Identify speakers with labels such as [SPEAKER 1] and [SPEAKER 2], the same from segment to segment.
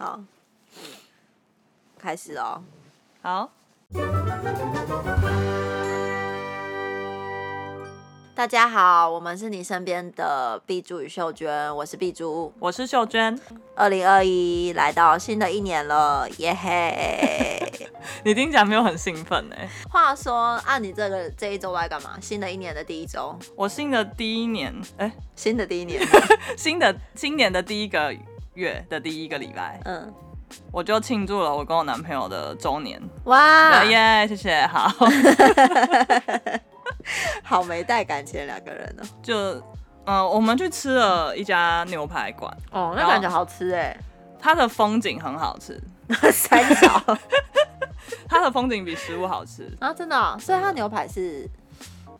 [SPEAKER 1] 好，开始哦。
[SPEAKER 2] 好，
[SPEAKER 1] 大家好，我们是你身边的碧珠与秀娟，我是碧珠，
[SPEAKER 2] 我是秀娟。
[SPEAKER 1] 二零二一来到新的一年了，耶嘿！
[SPEAKER 2] 你听起来没有很兴奋哎。
[SPEAKER 1] 话说，按、啊、你这个这一周来干嘛？新的一年的第一周，
[SPEAKER 2] 我新的第一年，哎、欸，
[SPEAKER 1] 新的第一年，
[SPEAKER 2] 新的新年的第一个月的第一个礼拜，
[SPEAKER 1] 嗯，
[SPEAKER 2] 我就庆祝了我跟我男朋友的周年。
[SPEAKER 1] 哇，
[SPEAKER 2] 耶，谢谢，好，
[SPEAKER 1] 好没带感情的两个人呢。
[SPEAKER 2] 就，嗯、呃，我们去吃了一家牛排馆，
[SPEAKER 1] 哦，那感觉好吃哎，
[SPEAKER 2] 它的风景很好吃，
[SPEAKER 1] 三角，
[SPEAKER 2] 它的风景比食物好吃。
[SPEAKER 1] 啊，真的、哦，所以它牛排是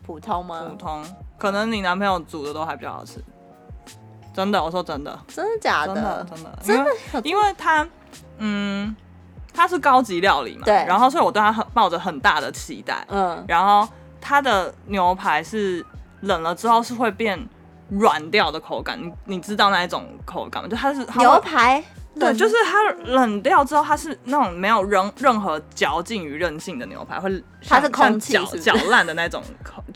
[SPEAKER 1] 普通吗？
[SPEAKER 2] 普通，可能你男朋友煮的都还比较好吃。真的，我说真的，
[SPEAKER 1] 真的假的？
[SPEAKER 2] 真的真的，
[SPEAKER 1] 真的，
[SPEAKER 2] 因为，因为它，嗯，它是高级料理嘛，
[SPEAKER 1] 对，
[SPEAKER 2] 然后所以我对它很抱着很大的期待，
[SPEAKER 1] 嗯，
[SPEAKER 2] 然后它的牛排是冷了之后是会变软掉的口感，你你知道那一种口感吗？就它是它
[SPEAKER 1] 牛排，
[SPEAKER 2] 对，就是它冷掉之后，它是那种没有任任何嚼劲与韧性的牛排，会
[SPEAKER 1] 它是空气
[SPEAKER 2] 搅搅烂的那种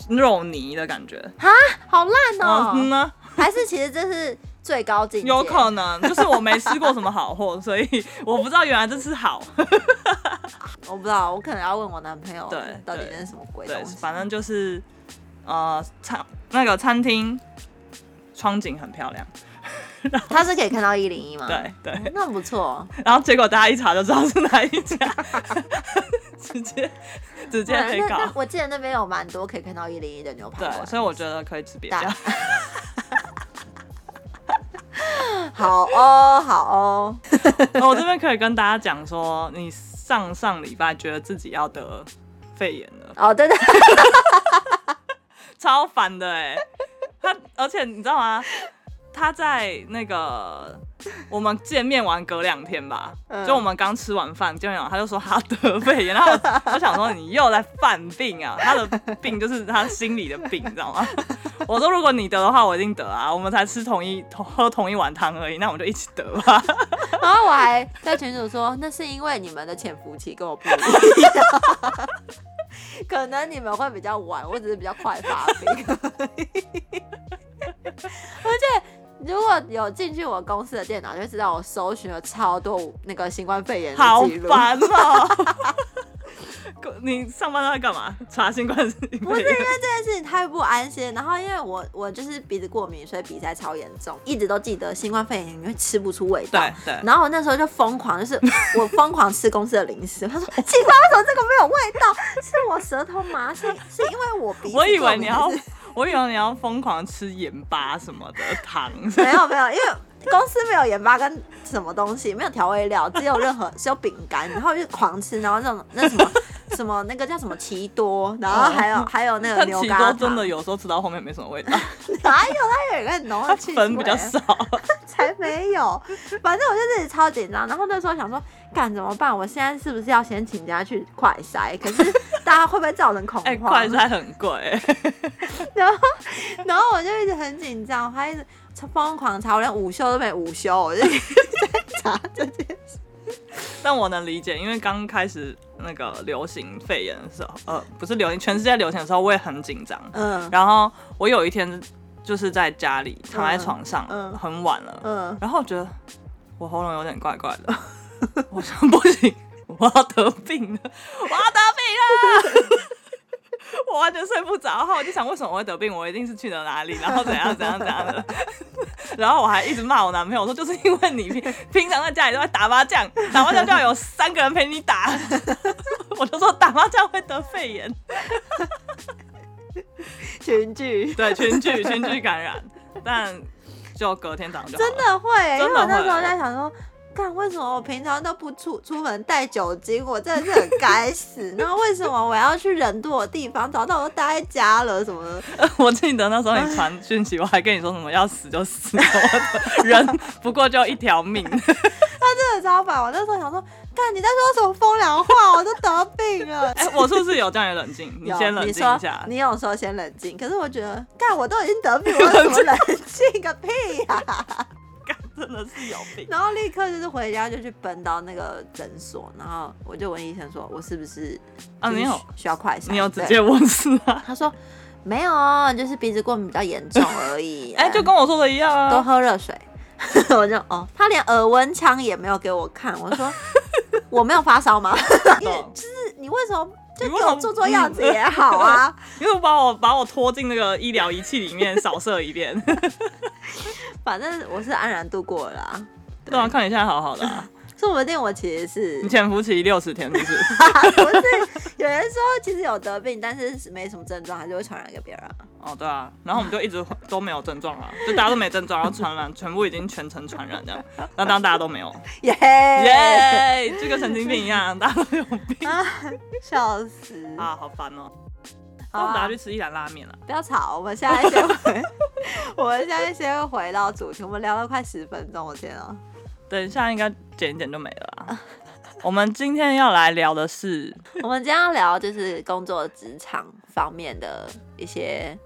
[SPEAKER 2] 肉泥的感觉，
[SPEAKER 1] 哈，好烂哦，
[SPEAKER 2] 嗯呢。
[SPEAKER 1] 还是其实这是最高境界，
[SPEAKER 2] 有可能就是我没吃过什么好货，所以我不知道原来这是好。
[SPEAKER 1] 我不知道，我可能要问我男朋友，
[SPEAKER 2] 对，
[SPEAKER 1] 到底那是什么鬼东西？
[SPEAKER 2] 对，反正就是呃，餐那个餐厅窗景很漂亮，
[SPEAKER 1] 他是可以看到一零一吗？
[SPEAKER 2] 对对，
[SPEAKER 1] 嗯，那不错。
[SPEAKER 2] 然后结果大家一查就知道是哪一家，直接直接可以搞。
[SPEAKER 1] 我记得那边有蛮多可以看到一零一的牛排，
[SPEAKER 2] 对，所以我觉得可以吃别家。
[SPEAKER 1] 好哦，好哦。
[SPEAKER 2] 我这边可以跟大家讲说，你上上礼拜觉得自己要得肺炎了。
[SPEAKER 1] 哦，对对，
[SPEAKER 2] 超烦的哎。他而且你知道吗？他在那个我们见面完隔两天吧，嗯、就我们刚吃完饭见面完，他就说他得肺炎，然后我，我想说你又在犯病啊！他的病就是他心里的病，你知道吗？我说如果你得的话，我一定得啊！我们才吃同一同喝同一碗汤而已，那我们就一起得吧。
[SPEAKER 1] 然后我还在群主说，那是因为你们的潜伏期跟我不一样，可能你们会比较晚，我只是比较快发病，而且。如果有进去我公司的电脑，就知道我搜寻了超多那个新冠肺炎的记录。
[SPEAKER 2] 好烦哦！你上班都在干嘛？查新冠肺炎？
[SPEAKER 1] 不是因为这件事情太不安心，然后因为我我就是鼻子过敏，所以鼻塞超严重，一直都记得新冠肺炎你会吃不出味道。
[SPEAKER 2] 对对。
[SPEAKER 1] 然后我那时候就疯狂，就是 我疯狂吃公司的零食。他说奇怪，为什么这个没有味道？是我舌头麻，是是因为我鼻子。
[SPEAKER 2] 我以为你要。我以为你要疯狂吃盐巴什么的糖，
[SPEAKER 1] 没有没有，因为公司没有盐巴跟什么东西，没有调味料，只有任何只有饼干，然后就狂吃，然后那种那什么什么那个叫什么奇多，然后还有、哦、还有那个牛轧糖，奇多
[SPEAKER 2] 真的有时候吃到后面没什么味道，
[SPEAKER 1] 哪有它有一个很浓的气味，
[SPEAKER 2] 粉比较少，
[SPEAKER 1] 才没有，反正我就自己超紧张，然后那时候想说干怎么办？我现在是不是要先请假去快筛？可是大家会不会造成恐慌？哎、欸，
[SPEAKER 2] 快筛很贵。
[SPEAKER 1] 然后，然后我就一直很紧张，我还一直疯狂查，我连午休都没午休，我就在查这件事。
[SPEAKER 2] 但我能理解，因为刚开始那个流行肺炎的时候，呃，不是流行，全世界流行的时候，我也很紧张。嗯。然后我有一天就是在家里躺在床上，嗯，很晚了，嗯。然后我觉得我喉咙有点怪怪的，我说不行，我要得病了，我要得病了。我完全睡不着，然后我就想，为什么我会得病？我一定是去了哪里，然后怎样 怎样怎样的。然后我还一直骂我男朋友，说就是因为你平平常在家里都在打麻将，打麻将就要有三个人陪你打。我就说打麻将会得肺炎。
[SPEAKER 1] 群聚，
[SPEAKER 2] 对，群聚群聚感染，但就隔天早上就
[SPEAKER 1] 真的会，因为我那时候在想说。看，为什么我平常都不出出门带酒精？我真的是很该死。然后为什么我要去人多的地方？早知道我都待在家了什么的。
[SPEAKER 2] 我记得那时候你传讯息，我还跟你说什么要死就死，人不过就一条命。
[SPEAKER 1] 他真的超烦。我那时候想说，看你在说什么风凉话？我都得病了。
[SPEAKER 2] 哎、欸，我是不是有叫你冷静？你先冷静一下
[SPEAKER 1] 你。你有说先冷静，可是我觉得，看我都已经得病了，我怎么冷静个屁呀、啊？
[SPEAKER 2] 真的是有病。
[SPEAKER 1] 然后立刻就是回家就去奔到那个诊所，然后我就问医生说：“我是不是
[SPEAKER 2] 啊？你有
[SPEAKER 1] 需要快筛？
[SPEAKER 2] 你有直接问是啊？”
[SPEAKER 1] 他说：“没有，就是鼻子过敏比较严重而已。”
[SPEAKER 2] 哎，就跟我说的一样啊，
[SPEAKER 1] 多喝热水。我就哦，他连耳温枪也没有给我看。我说：“我没有发烧吗？”就是你为什么？就给我做做样子也好啊，
[SPEAKER 2] 因为我把我把我拖进那个医疗仪器里面扫射一遍，
[SPEAKER 1] 反正我是安然度过了啦。
[SPEAKER 2] 对啊，看你现在好好的啊。
[SPEAKER 1] 说不定我其实是
[SPEAKER 2] 你潜伏期六十天，是不是？
[SPEAKER 1] 不是，有人说其实有得病，但是没什么症状，还是会传染给别人。
[SPEAKER 2] 哦，对啊，然后我们就一直都没有症状啊，就大家都没症状，然后传染 全部已经全程传染这样，那当大家都没有，耶 耶，就跟神经病一样，大家都有病，
[SPEAKER 1] 笑死
[SPEAKER 2] 啊，好烦哦。那我们等下去吃一兰拉面了。
[SPEAKER 1] 不要吵，我们现在先回，我们现在先回到主题，我们聊了快十分钟，我天啊！
[SPEAKER 2] 等一下应该剪一剪就没了啦。我们今天要来聊的是，
[SPEAKER 1] 我们今天要聊就是工作职场方面的一些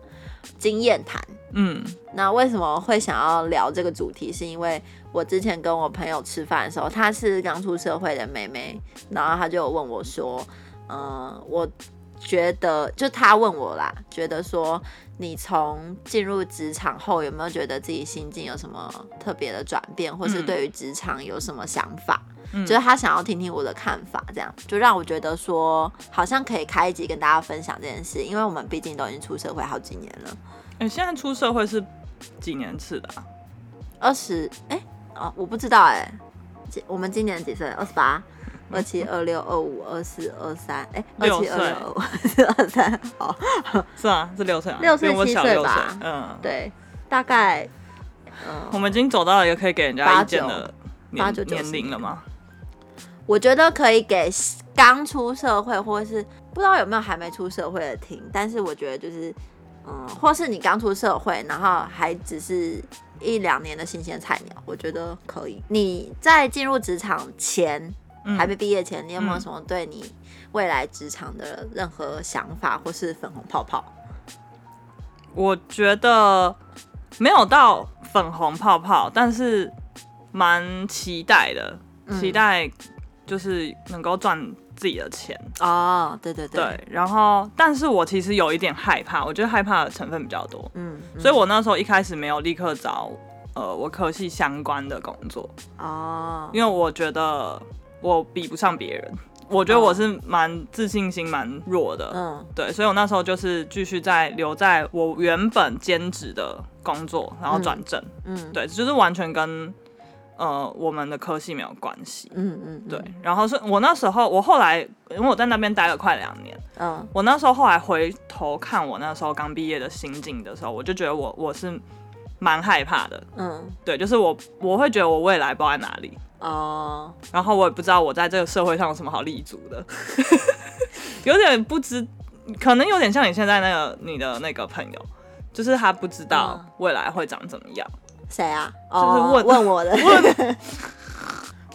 [SPEAKER 1] 经验谈。嗯，那为什么会想要聊这个主题？是因为我之前跟我朋友吃饭的时候，她是刚出社会的妹妹，然后她就问我说：“嗯、呃，我觉得就他问我啦，觉得说。”你从进入职场后，有没有觉得自己心境有什么特别的转变，或是对于职场有什么想法？嗯，就是他想要听听我的看法，这样就让我觉得说，好像可以开一集跟大家分享这件事，因为我们毕竟都已经出社会好几年了。
[SPEAKER 2] 哎，现在出社会是几年次的啊？
[SPEAKER 1] 二十？哎，哦，我不知道哎。我们今年几岁？二十八。二七二六二五二四二三，哎，二七二六二五二四二三，好，
[SPEAKER 2] 是啊，是六岁啊，
[SPEAKER 1] 六岁七岁吧，嗯，对，大概，
[SPEAKER 2] 嗯，我们已经走到了一个可以给人家意见的八九年龄了吗？
[SPEAKER 1] 我觉得可以给刚出社会或者是不知道有没有还没出社会的听，但是我觉得就是，嗯，或是你刚出社会，然后还只是一两年的新鲜菜鸟，我觉得可以。你在进入职场前。还没毕业前，你有没有什么对你未来职场的任何想法，或是粉红泡泡？
[SPEAKER 2] 我觉得没有到粉红泡泡，但是蛮期待的，期待就是能够赚自己的钱
[SPEAKER 1] 哦。对对对，
[SPEAKER 2] 对。然后，但是我其实有一点害怕，我觉得害怕的成分比较多。嗯，所以我那时候一开始没有立刻找呃我科系相关的工作哦，因为我觉得。我比不上别人，我觉得我是蛮自信心蛮弱的，嗯，对，所以我那时候就是继续在留在我原本兼职的工作，然后转正，嗯，对，就是完全跟呃我们的科系没有关系，嗯嗯，对，然后是我那时候，我后来因为我在那边待了快两年，嗯，我那时候后来回头看我那时候刚毕业的心境的时候，我就觉得我我是蛮害怕的，嗯，对，就是我我会觉得我未来不知道在哪里。哦，uh, 然后我也不知道我在这个社会上有什么好立足的，有点不知，可能有点像你现在那个你的那个朋友，就是他不知道未来会长怎么样。
[SPEAKER 1] 谁啊？
[SPEAKER 2] 就是问、
[SPEAKER 1] oh, 问我的。问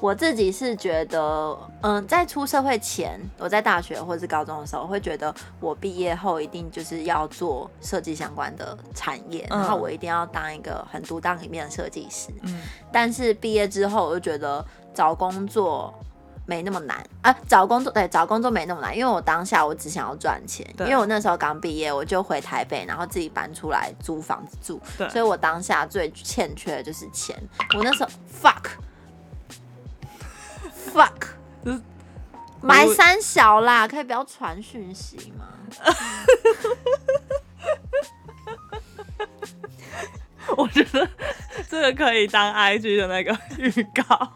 [SPEAKER 1] 我自己是觉得，嗯，在出社会前，我在大学或是高中的时候，我会觉得我毕业后一定就是要做设计相关的产业，嗯、然后我一定要当一个很独当一面的设计师。嗯，但是毕业之后，我就觉得找工作没那么难啊，找工作对，找工作没那么难，因为我当下我只想要赚钱，因为我那时候刚毕业，我就回台北，然后自己搬出来租房子住，对所以我当下最欠缺的就是钱。我那时候 fuck。fuck，买三小啦，可以不要传讯息吗？
[SPEAKER 2] 我觉得这个可以当 IG 的那个预告。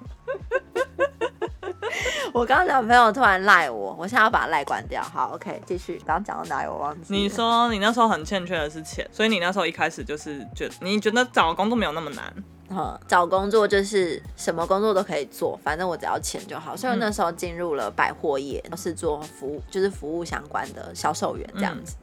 [SPEAKER 1] 我刚刚男朋友突然赖我，我现在要把赖关掉。好，OK，继续。刚刚讲到哪里？我忘记。
[SPEAKER 2] 你说你那时候很欠缺的是钱，所以你那时候一开始就是觉得你觉得找工作没有那么难。
[SPEAKER 1] 嗯，找工作就是什么工作都可以做，反正我只要钱就好。所以我那时候进入了百货业，嗯、是做服务，就是服务相关的销售员这样子。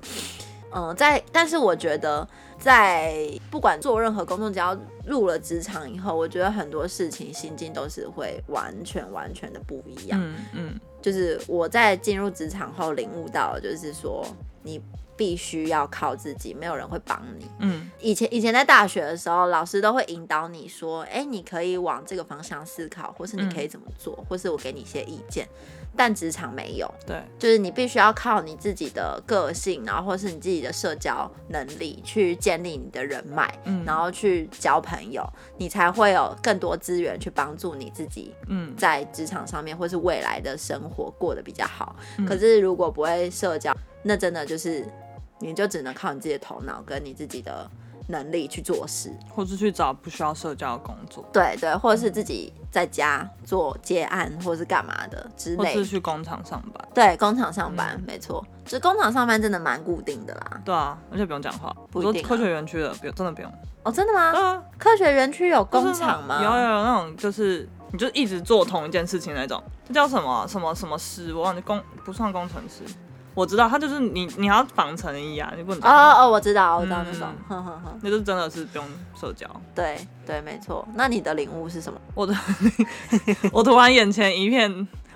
[SPEAKER 1] 嗯，嗯，在但是我觉得在不管做任何工作，只要入了职场以后，我觉得很多事情心境都是会完全完全的不一样。
[SPEAKER 2] 嗯嗯，
[SPEAKER 1] 就是我在进入职场后领悟到，就是说你。必须要靠自己，没有人会帮你。
[SPEAKER 2] 嗯，
[SPEAKER 1] 以前以前在大学的时候，老师都会引导你说，哎、欸，你可以往这个方向思考，或是你可以怎么做，嗯、或是我给你一些意见。但职场没有，
[SPEAKER 2] 对，
[SPEAKER 1] 就是你必须要靠你自己的个性，然后或是你自己的社交能力去建立你的人脉，
[SPEAKER 2] 嗯，
[SPEAKER 1] 然后去交朋友，你才会有更多资源去帮助你自己，
[SPEAKER 2] 嗯，
[SPEAKER 1] 在职场上面或是未来的生活过得比较好。
[SPEAKER 2] 嗯、
[SPEAKER 1] 可是如果不会社交，那真的就是。你就只能靠你自己的头脑跟你自己的能力去做事，
[SPEAKER 2] 或是去找不需要社交的工作。
[SPEAKER 1] 对对，或者是自己在家做接案，或是干嘛的之类。或
[SPEAKER 2] 是去工厂上班。
[SPEAKER 1] 对，工厂上班，嗯、没错。就工厂上班真的蛮固定的啦。
[SPEAKER 2] 对啊，而且不用讲话。
[SPEAKER 1] 不一定、啊。
[SPEAKER 2] 科学园区的，不用，真的不用。
[SPEAKER 1] 哦，真的吗？
[SPEAKER 2] 对啊。
[SPEAKER 1] 科学园区有工厂吗？
[SPEAKER 2] 有有有那种，就是你就一直做同一件事情那种，这叫什么什么什么师？我忘记工不算工程师。我知道，他就是你，你要防成一啊，你不能
[SPEAKER 1] 哦哦哦，我知道，我知道那种，
[SPEAKER 2] 嗯、那就真的是不用社交。
[SPEAKER 1] 对对，没错。那你的领悟是什么？
[SPEAKER 2] 我的，我突然眼前一片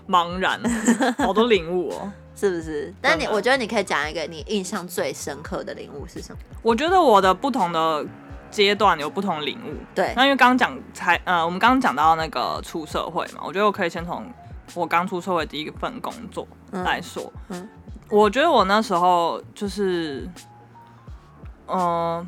[SPEAKER 2] 茫然，好多领悟哦，
[SPEAKER 1] 是不是？但你，我觉得你可以讲一个你印象最深刻的领悟是什么？
[SPEAKER 2] 我觉得我的不同的阶段有不同的领悟。
[SPEAKER 1] 对，
[SPEAKER 2] 那因为刚刚讲才，呃，我们刚刚讲到那个出社会嘛，我觉得我可以先从我刚出社会第一份工作来说，
[SPEAKER 1] 嗯。嗯
[SPEAKER 2] 我觉得我那时候就是，嗯、呃，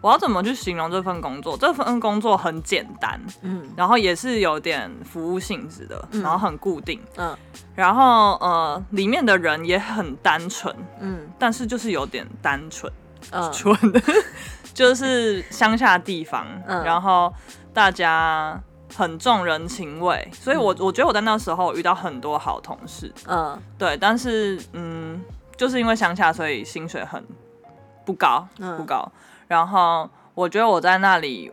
[SPEAKER 2] 我要怎么去形容这份工作？这份工作很简单，
[SPEAKER 1] 嗯，
[SPEAKER 2] 然后也是有点服务性质的，
[SPEAKER 1] 嗯、
[SPEAKER 2] 然后很固定，
[SPEAKER 1] 嗯，
[SPEAKER 2] 然后呃，里面的人也很单纯，
[SPEAKER 1] 嗯，
[SPEAKER 2] 但是就是有点单纯，
[SPEAKER 1] 嗯，
[SPEAKER 2] 纯的，就是乡下地方，
[SPEAKER 1] 嗯，
[SPEAKER 2] 然后大家。很重人情味，所以我我觉得我在那时候遇到很多好同事，
[SPEAKER 1] 嗯，
[SPEAKER 2] 对，但是嗯，就是因为乡下，所以薪水很不高，不高。
[SPEAKER 1] 嗯、
[SPEAKER 2] 然后我觉得我在那里，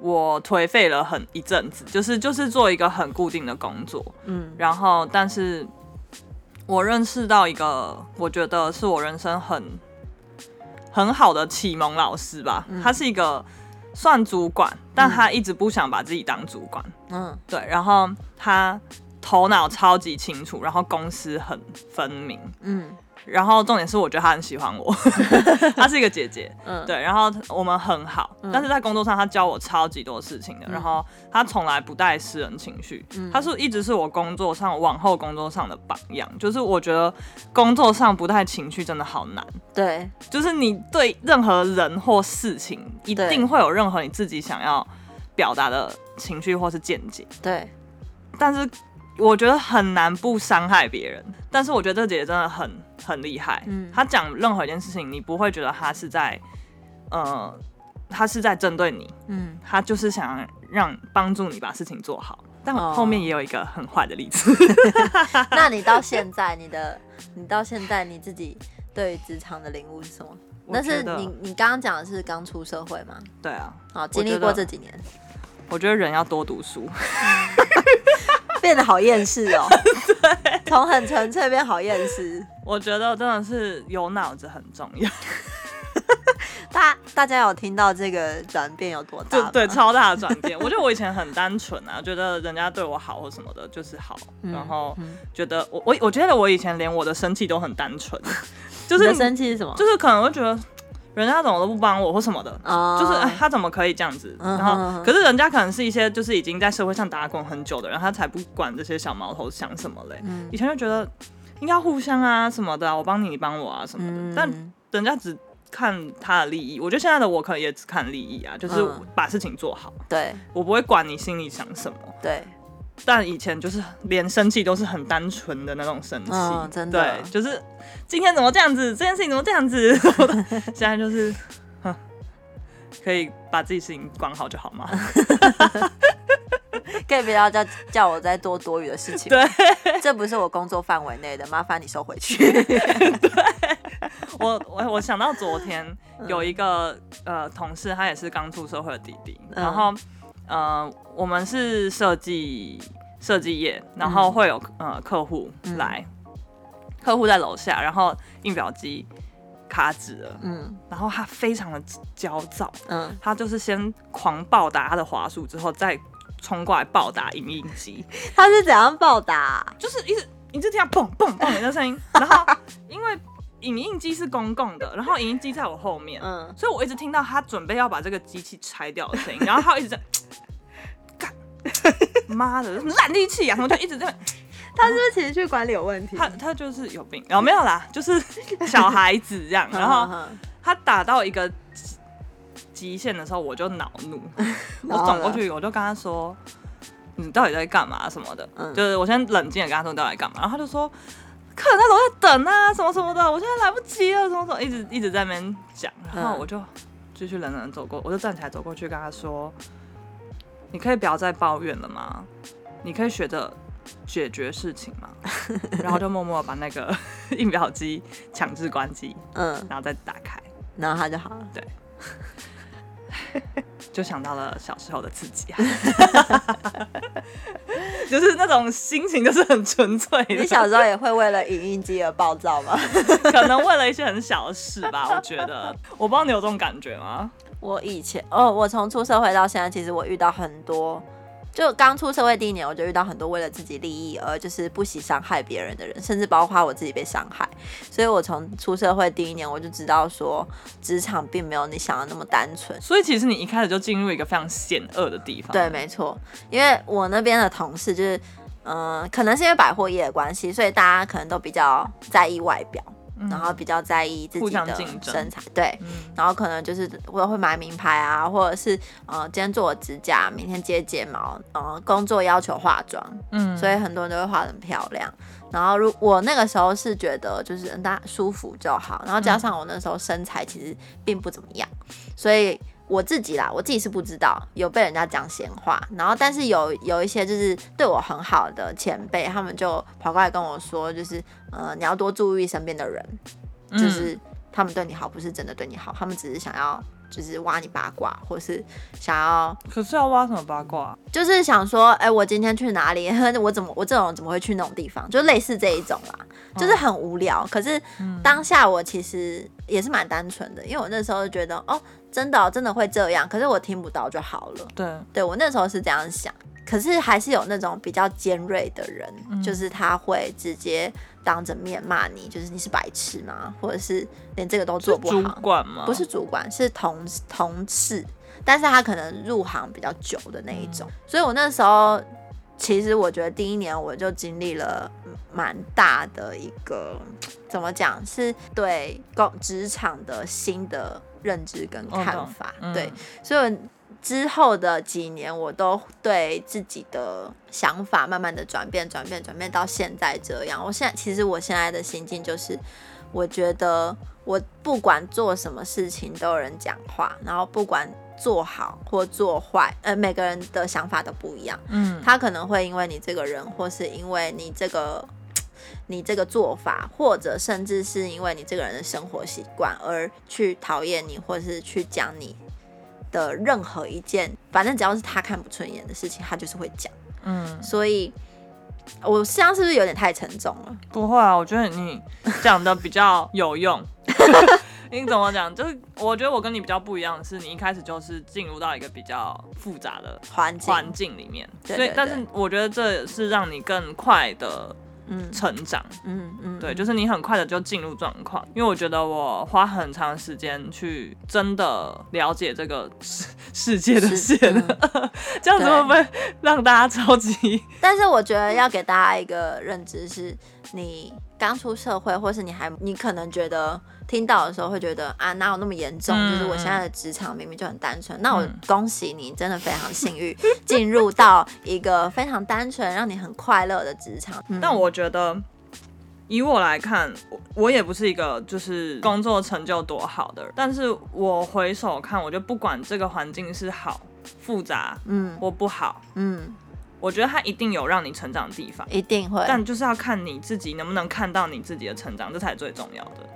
[SPEAKER 2] 我颓废了很一阵子，就是就是做一个很固定的工作，
[SPEAKER 1] 嗯，
[SPEAKER 2] 然后但是我认识到一个，我觉得是我人生很很好的启蒙老师吧，
[SPEAKER 1] 嗯、
[SPEAKER 2] 他是一个。算主管，但他一直不想把自己当主管。
[SPEAKER 1] 嗯，
[SPEAKER 2] 对，然后他头脑超级清楚，然后公私很分明。
[SPEAKER 1] 嗯。
[SPEAKER 2] 然后重点是，我觉得她很喜欢我，她是一个姐姐，
[SPEAKER 1] 嗯，
[SPEAKER 2] 对，然后我们很好，
[SPEAKER 1] 嗯、
[SPEAKER 2] 但是在工作上她教我超级多事情的，
[SPEAKER 1] 嗯、
[SPEAKER 2] 然后她从来不带私人情绪，她、嗯、是一直是我工作上往后工作上的榜样，就是我觉得工作上不带情绪真的好难，
[SPEAKER 1] 对，
[SPEAKER 2] 就是你对任何人或事情一定会有任何你自己想要表达的情绪或是见解，
[SPEAKER 1] 对，
[SPEAKER 2] 但是。我觉得很难不伤害别人，但是我觉得这姐姐真的很很厉害。
[SPEAKER 1] 嗯，
[SPEAKER 2] 她讲任何一件事情，你不会觉得她是在，呃，她是在针对你。
[SPEAKER 1] 嗯，
[SPEAKER 2] 她就是想让帮助你把事情做好。但我后面也有一个很坏的例子。
[SPEAKER 1] 哦、那你到现在，你的你到现在你自己对于职场的领悟是什么？那是你你刚刚讲的是刚出社会吗？
[SPEAKER 2] 对啊。
[SPEAKER 1] 好，经历过这几年
[SPEAKER 2] 我，我觉得人要多读书。
[SPEAKER 1] 变得好厌世哦，
[SPEAKER 2] 对，
[SPEAKER 1] 从很纯粹变好厌世。
[SPEAKER 2] 我觉得真的是有脑子很重要。
[SPEAKER 1] 大大家有听到这个转变有多大？
[SPEAKER 2] 对，超大的转变。我觉得我以前很单纯啊，觉得人家对我好或什么的，就是好。
[SPEAKER 1] 嗯、
[SPEAKER 2] 然后觉得我我我觉得我以前连我的生气都很单纯，就是
[SPEAKER 1] 生气是什么？
[SPEAKER 2] 就是可能会觉得。人家怎么都不帮我或什么的
[SPEAKER 1] ，oh.
[SPEAKER 2] 就是哎，他怎么可以这样子？然后，可是人家可能是一些就是已经在社会上打滚很久的人，他才不管这些小毛头想什么嘞。
[SPEAKER 1] 嗯、
[SPEAKER 2] 以前就觉得应该互相啊什么的，我帮你，你帮我啊什么的。
[SPEAKER 1] 嗯、
[SPEAKER 2] 但人家只看他的利益，我觉得现在的我可能也只看利益啊，就是把事情做好。
[SPEAKER 1] 对，
[SPEAKER 2] 我不会管你心里想什么。
[SPEAKER 1] 对。
[SPEAKER 2] 但以前就是连生气都是很单纯的那种生气，
[SPEAKER 1] 嗯，真的，
[SPEAKER 2] 对，就是今天怎么这样子，这件事情怎么这样子，现在就是，可以把自己事情管好就好吗？
[SPEAKER 1] 可以不要叫叫我再做多余的事情，
[SPEAKER 2] 对，
[SPEAKER 1] 这不是我工作范围内的，麻烦你收回去。
[SPEAKER 2] 对，我我我想到昨天有一个、嗯、呃同事，他也是刚出社会的弟弟，嗯、然后。呃，我们是设计设计业，然后会有呃客户来，嗯、客户在楼下，然后印表机卡纸了，嗯，然后他非常的焦躁，嗯，他就是先狂暴打他的滑鼠，之后再冲过来暴打影印机。
[SPEAKER 1] 他是怎样暴打啊？
[SPEAKER 2] 就是一直一直听到砰砰砰的声音，然后因为影印机是公共的，然后影印机在我后面，嗯，所以我一直听到他准备要把这个机器拆掉的声音，然后他一直在 干，妈的烂力气啊，然后就一直在。
[SPEAKER 1] 他是不是情绪管理有问题？
[SPEAKER 2] 他他就是有病，然后没有啦，就是小孩子这样。然后他打到一个极限的时候，我就恼怒，我走过去，我就跟他说：“你到底在干嘛？什么的？”就是我先冷静的跟他说：“你到底在干嘛？”然后他就说：“客人在楼下等啊，什么什么的，我现在来不及了，什么什么，一直一直在那边讲。”然后我就继续冷冷走过，我就站起来走过去跟他说：“你可以不要再抱怨了吗？你可以学着。”解决事情嘛，然后就默默把那个 印表机强制关机，嗯，然后再打开，
[SPEAKER 1] 然后他就好了。
[SPEAKER 2] 对，就想到了小时候的自己啊，就是那种心情，就是很纯粹。
[SPEAKER 1] 你小时候也会为了影印机而暴躁吗？
[SPEAKER 2] 可能为了一些很小的事吧，我觉得。我不知道你有这种感觉吗？
[SPEAKER 1] 我以前哦，我从出社会到现在，其实我遇到很多。就刚出社会第一年，我就遇到很多为了自己利益而就是不惜伤害别人的人，甚至包括我自己被伤害。所以我从出社会第一年，我就知道说，职场并没有你想的那么单纯。
[SPEAKER 2] 所以其实你一开始就进入一个非常险恶的地方。
[SPEAKER 1] 对，没错，因为我那边的同事就是，嗯、呃，可能是因为百货业的关系，所以大家可能都比较在意外表。然后比较在意自己的身材，对，嗯、然后可能就是我会买名牌啊，或者是呃今天做我指甲，明天接睫毛，呃工作要求化妆，嗯，所以很多人都会化得很漂亮。然后如我那个时候是觉得就是大家舒服就好，然后加上我那时候身材其实并不怎么样，所以。我自己啦，我自己是不知道有被人家讲闲话，然后但是有有一些就是对我很好的前辈，他们就跑过来跟我说，就是呃你要多注意身边的人，就是他们对你好不是真的对你好，他们只是想要就是挖你八卦，或是想要。
[SPEAKER 2] 可是要挖什么八卦？
[SPEAKER 1] 就是想说，哎、欸，我今天去哪里？我怎么我这种怎么会去那种地方？就类似这一种啦，就是很无聊。可是当下我其实也是蛮单纯的，因为我那时候就觉得哦。真的、哦、真的会这样，可是我听不到就好了。
[SPEAKER 2] 对，
[SPEAKER 1] 对我那时候是这样想，可是还是有那种比较尖锐的人，嗯、就是他会直接当着面骂你，就是你是白痴吗？或者是连这个都做不好？
[SPEAKER 2] 主管吗？
[SPEAKER 1] 不是主管，是同同事，但是他可能入行比较久的那一种。嗯、所以我那时候其实我觉得第一年我就经历了蛮大的一个怎么讲，是对工职场的新的。认知跟看法，哦嗯、对，所以之后的几年，我都对自己的想法慢慢的转变，转变，转变到现在这样。我现在其实我现在的心境就是，我觉得我不管做什么事情都有人讲话，然后不管做好或做坏，呃，每个人的想法都不一样。嗯，他可能会因为你这个人，或是因为你这个。你这个做法，或者甚至是因为你这个人的生活习惯而去讨厌你，或者是去讲你的任何一件，反正只要是他看不顺眼的事情，他就是会讲。嗯，所以我这样是不是有点太沉重了？
[SPEAKER 2] 不会啊，我觉得你讲的比较有用。你怎么讲？就是我觉得我跟你比较不一样的是，你一开始就是进入到一个比较复杂的环境环境里面，所以但是我觉得这是让你更快的。嗯，成长，嗯嗯，对，就是你很快的就进入状况，因为我觉得我花很长时间去真的了解这个世世界的线，嗯、这样子会不会让大家着急？
[SPEAKER 1] 但是我觉得要给大家一个认知是，你刚出社会，或是你还你可能觉得。听到的时候会觉得啊，哪有那么严重？嗯、就是我现在的职场明明就很单纯。嗯、那我恭喜你，真的非常幸运，进入到一个非常单纯、让你很快乐的职场。嗯、
[SPEAKER 2] 但我觉得，以我来看，我也不是一个就是工作成就多好的人。但是我回首看，我就不管这个环境是好、复杂，嗯，或不好，嗯，我觉得它一定有让你成长的地方，
[SPEAKER 1] 一定会。
[SPEAKER 2] 但就是要看你自己能不能看到你自己的成长，这才是最重要的。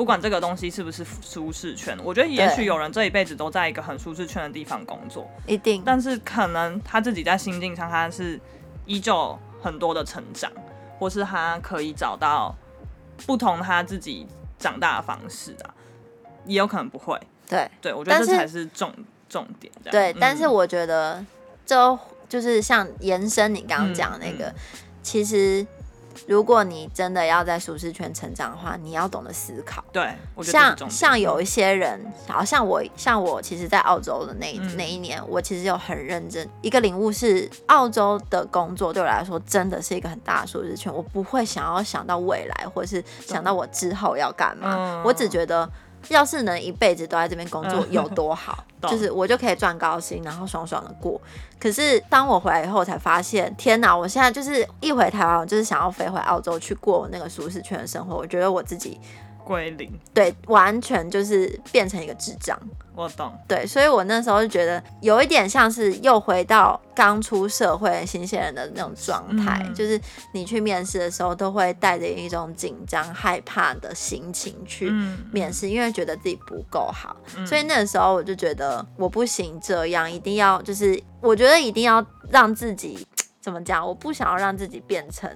[SPEAKER 2] 不管这个东西是不是舒适圈，我觉得也许有人这一辈子都在一个很舒适圈的地方工作，
[SPEAKER 1] 一定。
[SPEAKER 2] 但是可能他自己在心境上，他是依旧很多的成长，或是他可以找到不同他自己长大的方式啊。也有可能不会。
[SPEAKER 1] 对
[SPEAKER 2] 对，我觉得这才是重是重点。
[SPEAKER 1] 对，但是我觉得就就是像延伸你刚刚讲的那个，嗯嗯、其实。如果你真的要在舒适圈成长的话，你要懂得思考。
[SPEAKER 2] 对，
[SPEAKER 1] 像像有一些人，好像我，像我，其实，在澳洲的那那一年，嗯、我其实有很认真一个领悟是，澳洲的工作对我来说真的是一个很大的舒适圈。我不会想要想到未来，或是想到我之后要干嘛，嗯、我只觉得。要是能一辈子都在这边工作有多好，嗯、就是我就可以赚高薪，然后爽爽的过。可是当我回来以后，才发现，天哪！我现在就是一回台湾，我就是想要飞回澳洲去过那个舒适圈的生活。我觉得我自己。归零，对，完全就是变成一个智障。
[SPEAKER 2] 我懂，
[SPEAKER 1] 对，所以我那时候就觉得有一点像是又回到刚出社会新鲜人的那种状态，嗯、就是你去面试的时候都会带着一种紧张、害怕的心情去面试，嗯、因为觉得自己不够好。嗯、所以那个时候我就觉得我不行，这样一定要就是我觉得一定要让自己怎么讲？我不想要让自己变成。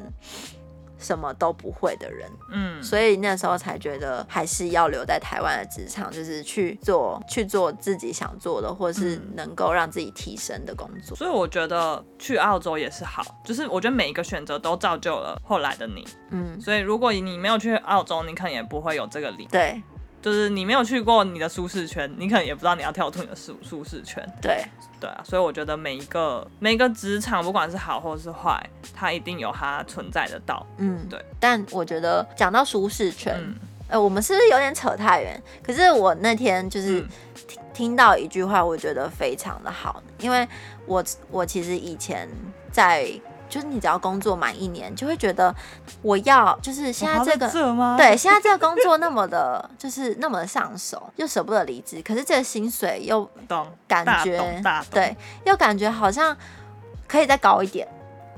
[SPEAKER 1] 什么都不会的人，嗯，所以那时候才觉得还是要留在台湾的职场，就是去做去做自己想做的，或是能够让自己提升的工作。
[SPEAKER 2] 所以我觉得去澳洲也是好，就是我觉得每一个选择都造就了后来的你，嗯，所以如果你没有去澳洲，你可能也不会有这个理。
[SPEAKER 1] 对。
[SPEAKER 2] 就是你没有去过你的舒适圈，你可能也不知道你要跳出你的舒舒适圈。
[SPEAKER 1] 对
[SPEAKER 2] 对啊，所以我觉得每一个每一个职场，不管是好或是坏，它一定有它存在的道。嗯，对。
[SPEAKER 1] 但我觉得讲到舒适圈，嗯、呃，我们是不是有点扯太远？可是我那天就是听、嗯、听到一句话，我觉得非常的好，因为我我其实以前在。就是你只要工作满一年，就会觉得我要就是现在这个
[SPEAKER 2] 这
[SPEAKER 1] 对，现在这个工作那么的，就是那么的上手，又舍不得离职，可是这个薪水又感觉对，又感觉好像可以再高一点。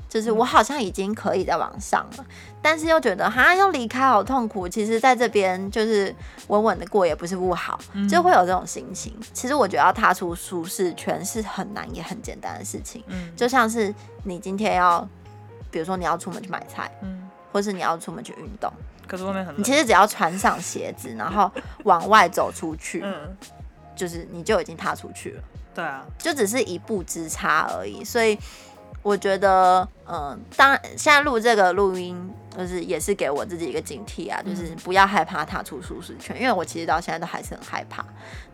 [SPEAKER 1] 就是我好像已经可以再往上了，但是又觉得哈要离开好痛苦。其实在这边就是稳稳的过也不是不好，就会有这种心情。其实我觉得要踏出舒适圈是很难也很简单的事情。就像是你今天要，比如说你要出门去买菜，或是你要出门去运动，
[SPEAKER 2] 可是外面很冷。
[SPEAKER 1] 你其实只要穿上鞋子，然后往外走出去，就是你就已经踏出去了。
[SPEAKER 2] 对啊，
[SPEAKER 1] 就只是一步之差而已。所以。我觉得，嗯，当，现在录这个录音，就是也是给我自己一个警惕啊，就是不要害怕踏出舒适圈，因为我其实到现在都还是很害怕，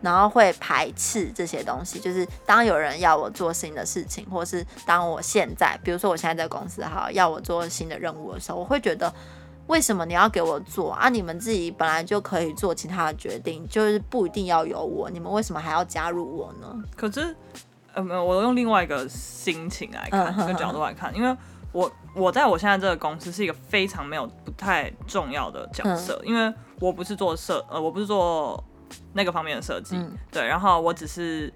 [SPEAKER 1] 然后会排斥这些东西。就是当有人要我做新的事情，或是当我现在，比如说我现在在公司哈，要我做新的任务的时候，我会觉得，为什么你要给我做啊？你们自己本来就可以做其他的决定，就是不一定要有我，你们为什么还要加入我呢？
[SPEAKER 2] 可是。呃，没有，我用另外一个心情来看，一个角度来看，因为我我在我现在这个公司是一个非常没有不太重要的角色，因为我不是做设，呃，我不是做那个方面的设计，对，然后我只是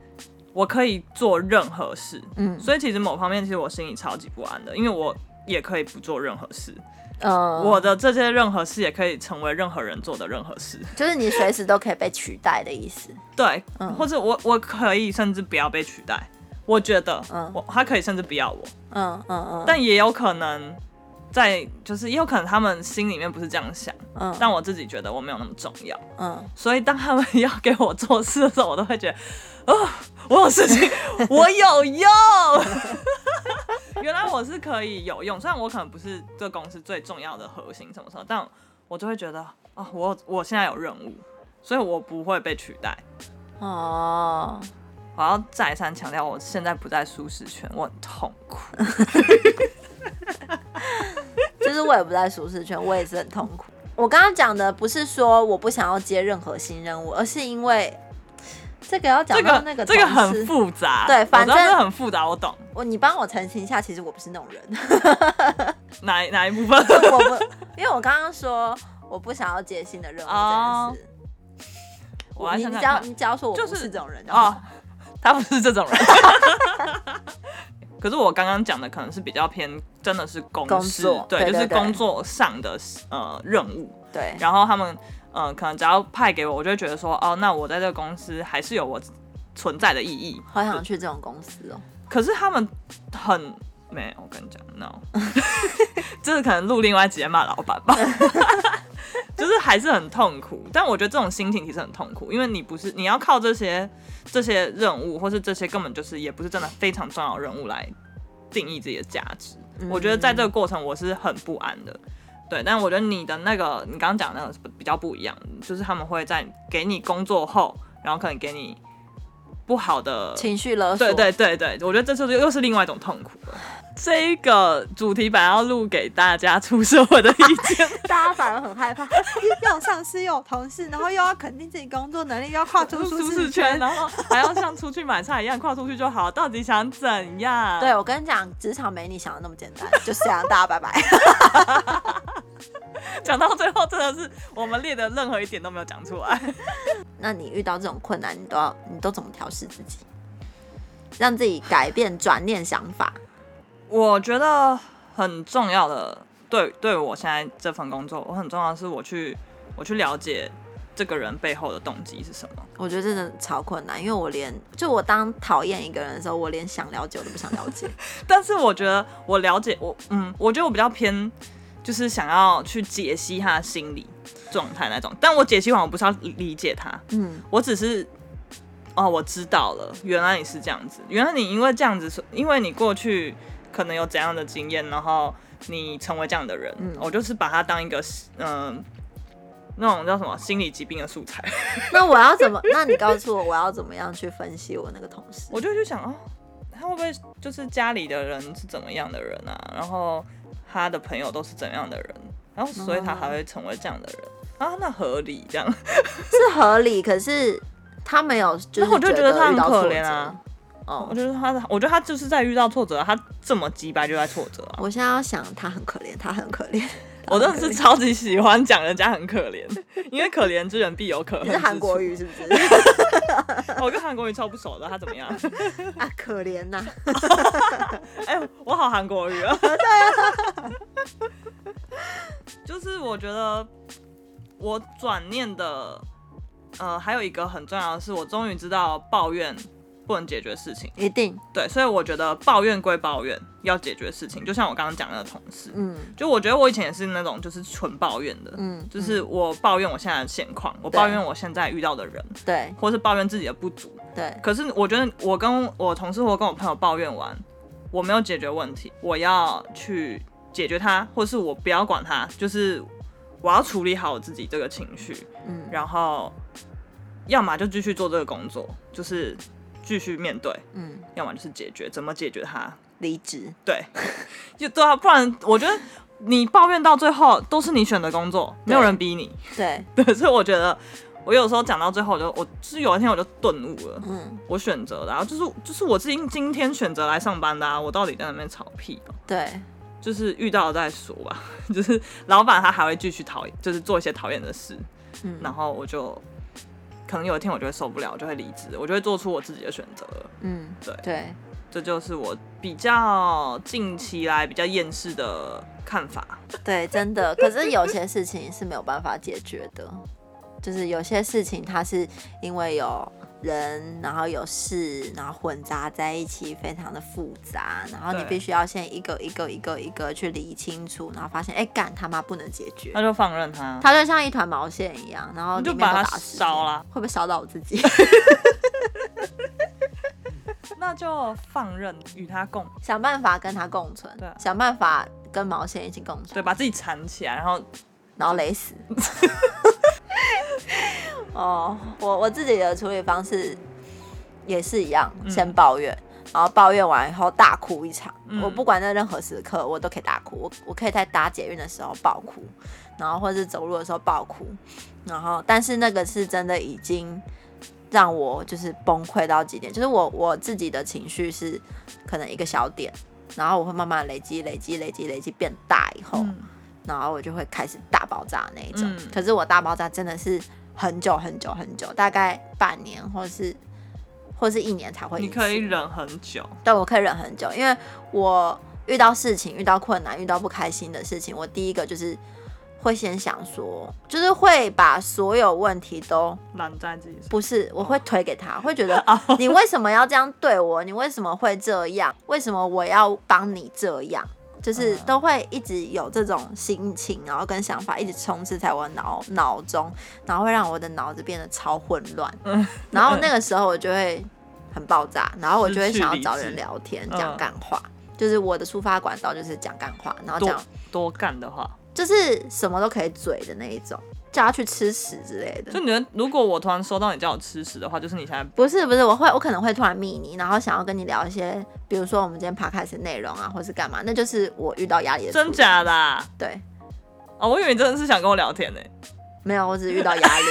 [SPEAKER 2] 我可以做任何事，嗯，所以其实某方面其实我心里超级不安的，因为我也可以不做任何事。Uh, 我的这些任何事也可以成为任何人做的任何事，
[SPEAKER 1] 就是你随时都可以被取代的意思。
[SPEAKER 2] 对，嗯、或者我我可以甚至不要被取代，我觉得，嗯，我他可以甚至不要我，嗯嗯嗯，但也有可能在，就是也有可能他们心里面不是这样想，嗯，但我自己觉得我没有那么重要，嗯，所以当他们要给我做事的时候，我都会觉得，哦，我有事情，我有用。原来我是可以有用，虽然我可能不是这个公司最重要的核心什么什么，但我就会觉得啊、哦，我我现在有任务，所以我不会被取代。哦，我要再三强调，我现在不在舒适圈，我很痛苦。
[SPEAKER 1] 就是我也不在舒适圈，我也是很痛苦。我刚刚讲的不是说我不想要接任何新任务，而是因为。这个要讲到那个，
[SPEAKER 2] 这个很复杂。
[SPEAKER 1] 对，反正
[SPEAKER 2] 很复杂，我懂。
[SPEAKER 1] 我你帮我澄清一下，其实我不是那种人。
[SPEAKER 2] 哪哪一部分？
[SPEAKER 1] 我不，因为我刚刚说我不想要接新的任务这件事。我你只要你只要说我不是这种人哦，
[SPEAKER 2] 他不是这种人。可是我刚刚讲的可能是比较偏，真的是公事，对，就是工作上的呃任务。
[SPEAKER 1] 对，
[SPEAKER 2] 然后他们。嗯，可能只要派给我，我就会觉得说，哦，那我在这个公司还是有我存在的意义。
[SPEAKER 1] 好想去这种公司哦。
[SPEAKER 2] 可是他们很没有，我跟你讲，no，就是可能录另外一集骂老板吧。就是还是很痛苦。但我觉得这种心情其实很痛苦，因为你不是你要靠这些这些任务，或是这些根本就是也不是真的非常重要的任务来定义自己的价值。嗯、我觉得在这个过程我是很不安的。对，但我觉得你的那个你刚刚讲的那个是比较不一样，就是他们会在给你工作后，然后可能给你不好的
[SPEAKER 1] 情绪勒
[SPEAKER 2] 索。对对对对，我觉得这就是又是另外一种痛苦了。这一个主题版要录给大家出社会的意见，
[SPEAKER 1] 大家反而很害怕，又有上司又有同事，然后又要肯定自己工作能力，又要跨出舒适圈，
[SPEAKER 2] 然后还要像出去买菜一样跨出去就好，到底想怎样？
[SPEAKER 1] 对，我跟你讲，职场没你想的那么简单，就是这样，大家拜拜。
[SPEAKER 2] 讲到最后，真的是我们列的任何一点都没有讲出来。
[SPEAKER 1] 那你遇到这种困难，你都要你都怎么调试自己，让自己改变转念想法？
[SPEAKER 2] 我觉得很重要的，对对我现在这份工作，我很重要的是我去我去了解这个人背后的动机是什么。
[SPEAKER 1] 我觉得真的超困难，因为我连就我当讨厌一个人的时候，我连想了解我都不想了解。
[SPEAKER 2] 但是我觉得我了解我，嗯，我觉得我比较偏就是想要去解析他的心理状态那种。但我解析完，我不是要理解他，嗯，我只是哦，我知道了，原来你是这样子，原来你因为这样子，因为你过去。可能有怎样的经验，然后你成为这样的人，嗯，我就是把他当一个嗯、呃，那种叫什么心理疾病的素材。
[SPEAKER 1] 那我要怎么？那你告诉我，我要怎么样去分析我那个同事？
[SPEAKER 2] 我就去想哦，他会不会就是家里的人是怎么样的人啊？然后他的朋友都是怎样的人？然后所以他还会成为这样的人、嗯、啊？那合理这样
[SPEAKER 1] 是合理，可是他没有，就是
[SPEAKER 2] 我就觉得他很可怜啊。哦，我觉得他，我觉得他就是在遇到挫折，他这么鸡掰就在挫折啊。
[SPEAKER 1] 我现在要想，他很可怜，他很可怜。
[SPEAKER 2] 我真的是超级喜欢讲人家很可怜，因为可怜之人必有可恨。
[SPEAKER 1] 你是韩国语是不是？
[SPEAKER 2] 我跟韩国语超不熟的，他怎么
[SPEAKER 1] 样？啊，可怜呐！
[SPEAKER 2] 哎，我好韩国语啊。
[SPEAKER 1] 对啊。
[SPEAKER 2] 就是我觉得我转念的，呃，还有一个很重要的是，我终于知道抱怨。不能解决事情，
[SPEAKER 1] 一定。
[SPEAKER 2] 对，所以我觉得抱怨归抱怨，要解决事情。就像我刚刚讲的那个同事，嗯，就我觉得我以前也是那种就是纯抱怨的，嗯，就是我抱怨我现在的现况，我抱怨我现在遇到的人，
[SPEAKER 1] 对，
[SPEAKER 2] 或是抱怨自己的不足，
[SPEAKER 1] 对。
[SPEAKER 2] 可是我觉得我跟我同事或跟我朋友抱怨完，我没有解决问题，我要去解决它，或是我不要管它，就是我要处理好我自己这个情绪，嗯，然后要么就继续做这个工作，就是。继续面对，嗯，要么就是解决，怎么解决它？
[SPEAKER 1] 离职，
[SPEAKER 2] 对，就对啊，不然我觉得你抱怨到最后都是你选的工作，没有人逼你，
[SPEAKER 1] 对。
[SPEAKER 2] 对，所以我觉得我有时候讲到最后我就，我就是有一天我就顿悟了，嗯，我选择的，然后就是就是我自己今天选择来上班的啊，我到底在那边吵屁喔？
[SPEAKER 1] 对，
[SPEAKER 2] 就是遇到了再说吧，就是老板他还会继续讨厌，就是做一些讨厌的事，嗯，然后我就。可能有一天我就会受不了，我就会离职，我就会做出我自己的选择。嗯，对
[SPEAKER 1] 对，
[SPEAKER 2] 这就是我比较近期来比较厌世的看法。
[SPEAKER 1] 对，真的。可是有些事情是没有办法解决的，就是有些事情它是因为有。人，然后有事，然后混杂在一起，非常的复杂。然后你必须要先一个一个一个一个去理清楚，然后发现，哎，干他妈不能解决，
[SPEAKER 2] 那就放任他，
[SPEAKER 1] 他就像一团毛线一样，然后
[SPEAKER 2] 就把它烧了，
[SPEAKER 1] 会不会烧到我自己？
[SPEAKER 2] 那就放任与他共，
[SPEAKER 1] 想办法跟他共存，对，想办法跟毛线一起共存，
[SPEAKER 2] 对，把自己缠起来，然后
[SPEAKER 1] 然后勒死。哦，我我自己的处理方式也是一样，先抱怨，嗯、然后抱怨完以后大哭一场。嗯、我不管在任何时刻，我都可以大哭。我我可以在搭捷运的时候爆哭，然后或者是走路的时候爆哭，然后但是那个是真的已经让我就是崩溃到极点，就是我我自己的情绪是可能一个小点，然后我会慢慢累积累积累积累积变大以后。嗯然后我就会开始大爆炸那一种，嗯、可是我大爆炸真的是很久很久很久，大概半年或是或是一年才会。
[SPEAKER 2] 你可以忍很久。
[SPEAKER 1] 对，我可以忍很久，因为我遇到事情、遇到困难、遇到不开心的事情，我第一个就是会先想说，就是会把所有问题都
[SPEAKER 2] 揽在自己身上。
[SPEAKER 1] 不是，我会推给他，哦、会觉得你为什么要这样对我？你为什么会这样？为什么我要帮你这样？就是都会一直有这种心情，然后跟想法一直充斥在我脑脑中，然后会让我的脑子变得超混乱。嗯，然后那个时候我就会很爆炸，然后我就会想要找人聊天讲干话，就是我的出发管道就是讲干话，然后讲
[SPEAKER 2] 多干的话，
[SPEAKER 1] 就是什么都可以嘴的那一种。叫他去吃屎之类的。
[SPEAKER 2] 就你觉得，如果我突然收到你叫我吃屎的话，就是你现在
[SPEAKER 1] 不是不是，我会我可能会突然密你，然后想要跟你聊一些，比如说我们今天 podcast 的内容啊，或是干嘛，那就是我遇到压力的。
[SPEAKER 2] 真假的、啊？
[SPEAKER 1] 对。
[SPEAKER 2] 哦，我以为你真的是想跟我聊天呢。
[SPEAKER 1] 没有，我只是遇到压力，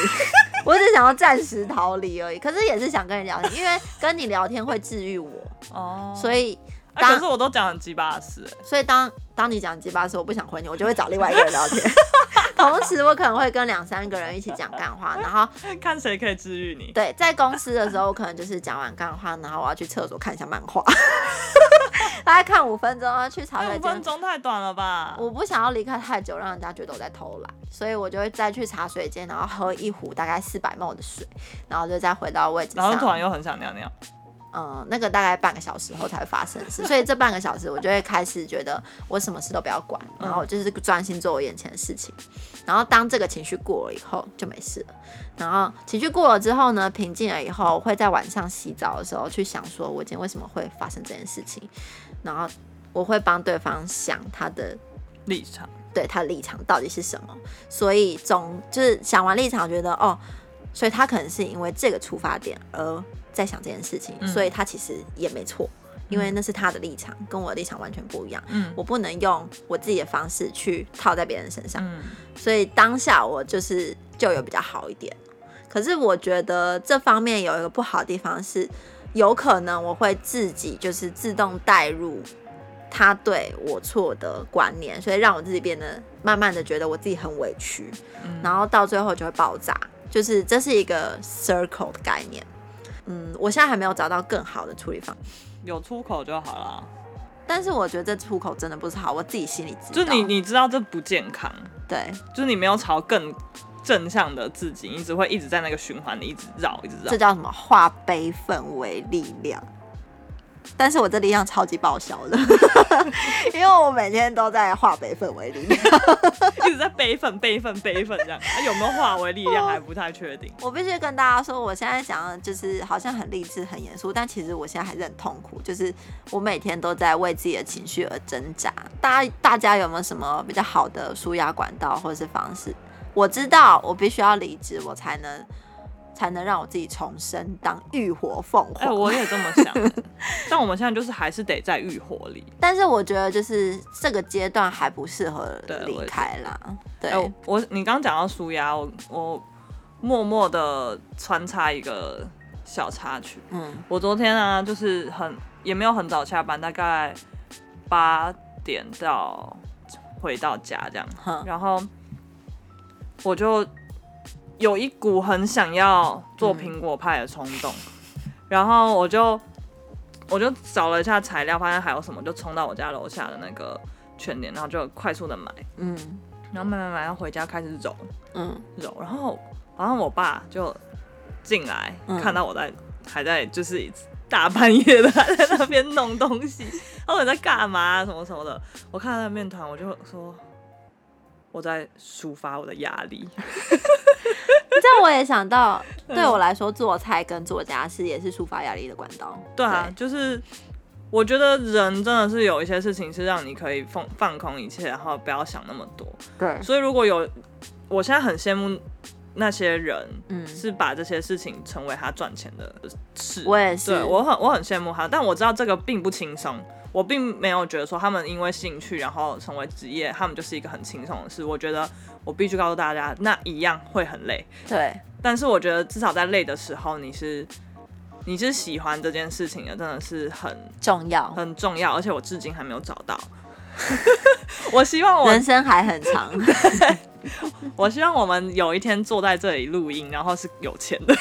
[SPEAKER 1] 我只是想要暂时逃离而已。可是也是想跟你聊天，因为跟你聊天会治愈我。哦。所以。
[SPEAKER 2] 啊、可是我都讲很鸡巴的事，
[SPEAKER 1] 所以当当你讲鸡巴事，我不想回你，我就会找另外一个人聊天。同时，我可能会跟两三个人一起讲干话，然后
[SPEAKER 2] 看谁可以治愈你。
[SPEAKER 1] 对，在公司的时候，我可能就是讲完干话，然后我要去厕所看一下漫画，大概看五分钟，要去茶水间。五
[SPEAKER 2] 分钟太短了吧？
[SPEAKER 1] 我不想要离开太久，让人家觉得我在偷懒，所以我就会再去茶水间，然后喝一壶大概四百 ml 的水，然后就再回到位置上。
[SPEAKER 2] 然后突然又很想尿尿。
[SPEAKER 1] 嗯，那个大概半个小时后才会发生的事，所以这半个小时我就会开始觉得我什么事都不要管，然后就是专心做我眼前的事情。然后当这个情绪过了以后就没事了。然后情绪过了之后呢，平静了以后，我会在晚上洗澡的时候去想说，我今天为什么会发生这件事情。然后我会帮对方想他的
[SPEAKER 2] 立场，
[SPEAKER 1] 对，他的立场到底是什么。所以总就是想完立场，觉得哦，所以他可能是因为这个出发点而。在想这件事情，所以他其实也没错，因为那是他的立场，跟我的立场完全不一样。嗯，我不能用我自己的方式去套在别人身上。嗯，所以当下我就是就有比较好一点。可是我觉得这方面有一个不好的地方是，有可能我会自己就是自动带入他对我错的观念，所以让我自己变得慢慢的觉得我自己很委屈，然后到最后就会爆炸。就是这是一个 circle 的概念。嗯，我现在还没有找到更好的处理方法，
[SPEAKER 2] 有出口就好了。
[SPEAKER 1] 但是我觉得这出口真的不是好，我自己心里知
[SPEAKER 2] 道。就你你知道这不健康，
[SPEAKER 1] 对，
[SPEAKER 2] 就是你没有朝更正向的自己，你只会一直在那个循环里一直绕，一直绕。
[SPEAKER 1] 这叫什么？化悲愤为力量。但是我这力量超级爆笑的，因为我每天都在化悲愤为力量，
[SPEAKER 2] 一直在悲愤、悲愤、悲愤这样。啊、有没有化为力量还不太确定。
[SPEAKER 1] 我必须跟大家说，我现在讲的就是好像很励志、很严肃，但其实我现在还是很痛苦。就是我每天都在为自己的情绪而挣扎。大家大家有没有什么比较好的舒压管道或者是方式？我知道我必须要离职，我才能。才能让我自己重生，当浴火凤凰。哎、
[SPEAKER 2] 欸，我也这么想。但我们现在就是还是得在浴火里。
[SPEAKER 1] 但是我觉得就是这个阶段还不适合离开啦。对，
[SPEAKER 2] 对欸、我你刚刚讲到舒压，我我默默的穿插一个小插曲。嗯，我昨天啊，就是很也没有很早下班，大概八点到回到家这样。嗯、然后我就。有一股很想要做苹果派的冲动，嗯、然后我就我就找了一下材料，发现还有什么，就冲到我家楼下的那个全联，然后就快速的买，嗯，然后买买买，然后回家开始揉，嗯，揉，然后然后我爸就进来，嗯、看到我在还在就是大半夜的还在那边弄东西，然后我在干嘛什么什么的，我看到那面团，我就说我在抒发我的压力。
[SPEAKER 1] 这样我也想到，对我来说，做菜跟做家事也是抒发压力的管道。
[SPEAKER 2] 对啊，对就是我觉得人真的是有一些事情是让你可以放放空一切，然后不要想那么多。
[SPEAKER 1] 对，
[SPEAKER 2] 所以如果有，我现在很羡慕那些人，嗯，是把这些事情成为他赚钱的事。
[SPEAKER 1] 我也是，
[SPEAKER 2] 对我很我很羡慕他，但我知道这个并不轻松。我并没有觉得说他们因为兴趣然后成为职业，他们就是一个很轻松的事。我觉得。我必须告诉大家，那一样会很累。
[SPEAKER 1] 对，
[SPEAKER 2] 但是我觉得至少在累的时候，你是你是喜欢这件事情的，真的是很
[SPEAKER 1] 重要，
[SPEAKER 2] 很重要。而且我至今还没有找到。我希望我
[SPEAKER 1] 人生还很长。
[SPEAKER 2] 我希望我们有一天坐在这里录音，然后是有钱的。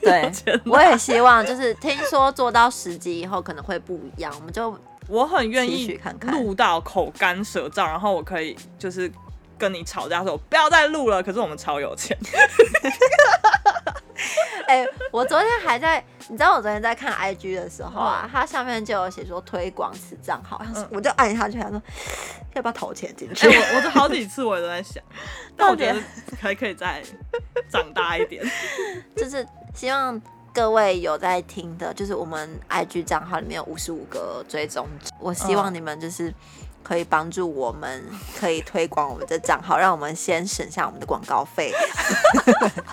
[SPEAKER 1] 对，我也希望，就是听说做到十集以后可能会不一样，我们就
[SPEAKER 2] 我很愿意录到口干舌燥，然后我可以就是。跟你吵架说不要再录了，可是我们超有钱。
[SPEAKER 1] 哎、欸，我昨天还在，你知道我昨天在看 IG 的时候啊，它上面就有写说推广此账号，嗯、我就按下去，他说要不要投钱进去？
[SPEAKER 2] 我我这好几次我也都在想，但我觉得还可以再长大一点，
[SPEAKER 1] 就是希望各位有在听的，就是我们 IG 账号里面有五十五个追踪，我希望你们就是。可以帮助我们，可以推广我们的账号，让我们先省下我们的广告费。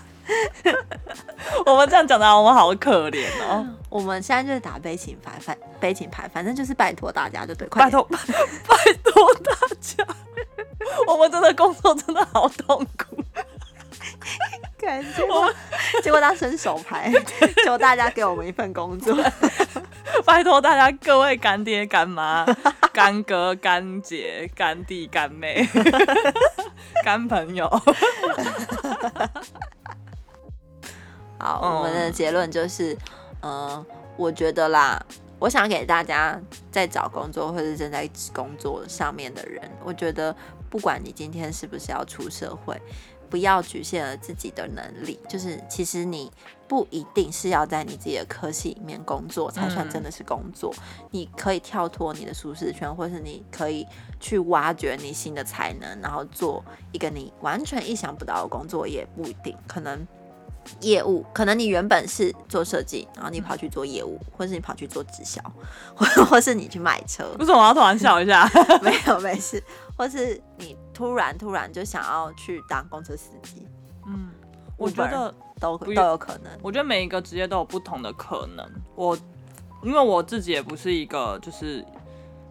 [SPEAKER 2] 我们这样讲的，我们好可怜哦。
[SPEAKER 1] 我们现在就是打悲情牌，反悲情牌，反正就是拜托大家，就对，
[SPEAKER 2] 拜托 拜托大家。我们真的工作真的好痛苦，
[SPEAKER 1] 感觉我 结果他伸手牌，求大家给我们一份工作。
[SPEAKER 2] 拜托大家，各位干爹干妈、干哥干姐、干弟干妹、干朋友。
[SPEAKER 1] 好，我们的结论就是，嗯、呃，我觉得啦，我想给大家在找工作或者正在工作上面的人，我觉得不管你今天是不是要出社会。不要局限了自己的能力，就是其实你不一定是要在你自己的科系里面工作才算真的是工作，嗯、你可以跳脱你的舒适圈，或是你可以去挖掘你新的才能，然后做一个你完全意想不到的工作，也不一定可能。业务可能你原本是做设计，然后你跑去做业务，或是你跑去做直销，或或是你去卖车。
[SPEAKER 2] 为什么我要突然笑一下？
[SPEAKER 1] 没有没事，或是你突然突然就想要去当公车司机。
[SPEAKER 2] 嗯，我觉得
[SPEAKER 1] 都都有可能。
[SPEAKER 2] 我觉得每一个职业都有不同的可能。我因为我自己也不是一个就是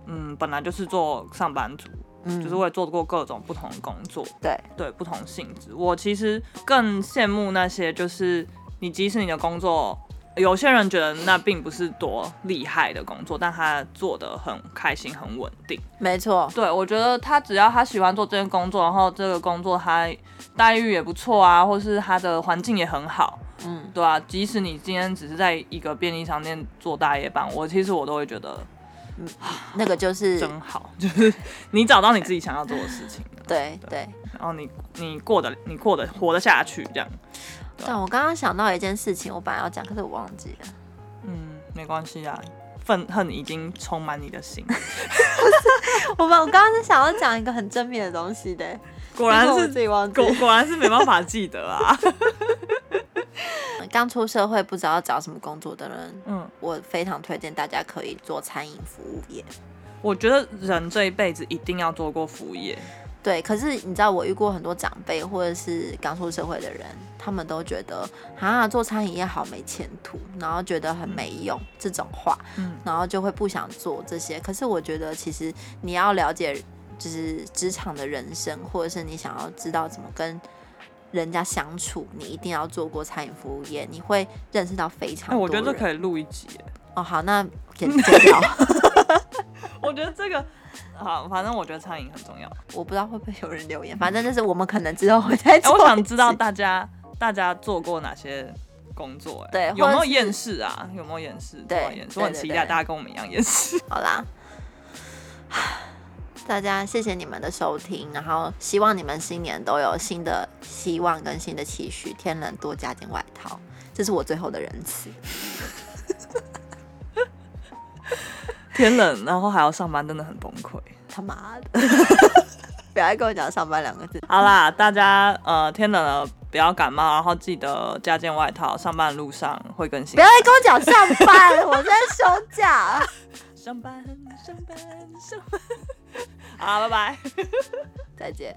[SPEAKER 2] 嗯，本来就是做上班族。嗯，就是我也做过各种不同的工作，
[SPEAKER 1] 对
[SPEAKER 2] 对，不同性质。我其实更羡慕那些，就是你即使你的工作，有些人觉得那并不是多厉害的工作，但他做的很开心、很稳定。
[SPEAKER 1] 没错，
[SPEAKER 2] 对，我觉得他只要他喜欢做这件工作，然后这个工作他待遇也不错啊，或是他的环境也很好，嗯，对啊，即使你今天只是在一个便利商店做大夜班，我其实我都会觉得。
[SPEAKER 1] 嗯，那个就是
[SPEAKER 2] 真好，就是你找到你自己想要做的事情。
[SPEAKER 1] 对对，
[SPEAKER 2] 对，然后你你过得你过得活得下去这样。
[SPEAKER 1] 但我刚刚想到一件事情，我本来要讲，可是我忘记了。
[SPEAKER 2] 嗯，没关系啊，愤恨已经充满你的心。
[SPEAKER 1] 我们我刚刚是想要讲一个很正面的东西的，
[SPEAKER 2] 果然是自己忘记，果果然是没办法记得啊。
[SPEAKER 1] 刚出社会不知道找什么工作的人，嗯，我非常推荐大家可以做餐饮服务业。
[SPEAKER 2] 我觉得人这一辈子一定要做过服务业。
[SPEAKER 1] 对，可是你知道，我遇过很多长辈或者是刚出社会的人，他们都觉得啊，做餐饮业好没前途，然后觉得很没用、嗯、这种话，嗯，然后就会不想做这些。可是我觉得，其实你要了解，就是职场的人生，或者是你想要知道怎么跟。人家相处，你一定要做过餐饮服务业，你会认识到非常多。
[SPEAKER 2] 哎，我觉得这可以录一集。
[SPEAKER 1] 哦，好，那剪剪掉。
[SPEAKER 2] 我觉得这个好，反正我觉得餐饮很重要。
[SPEAKER 1] 我不知道会不会有人留言，反正就是我们可能之后会再做。
[SPEAKER 2] 我想知道大家大家做过哪些工作？哎，对，有没有厌世啊？有没有厌世？对，我很期待大家跟我们一样厌世。
[SPEAKER 1] 好啦。大家谢谢你们的收听，然后希望你们新年都有新的希望跟新的期许。天冷多加件外套，这是我最后的仁慈。
[SPEAKER 2] 天冷，然后还要上班，真的很崩溃。
[SPEAKER 1] 他妈的！不要跟我讲上班两个字。
[SPEAKER 2] 好啦，大家呃，天冷了不要感冒，然后记得加件外套。上班路上会更新。
[SPEAKER 1] 不要再跟我讲上班，我在休假。
[SPEAKER 2] 上班，上班，上班。好，拜拜，
[SPEAKER 1] 再见。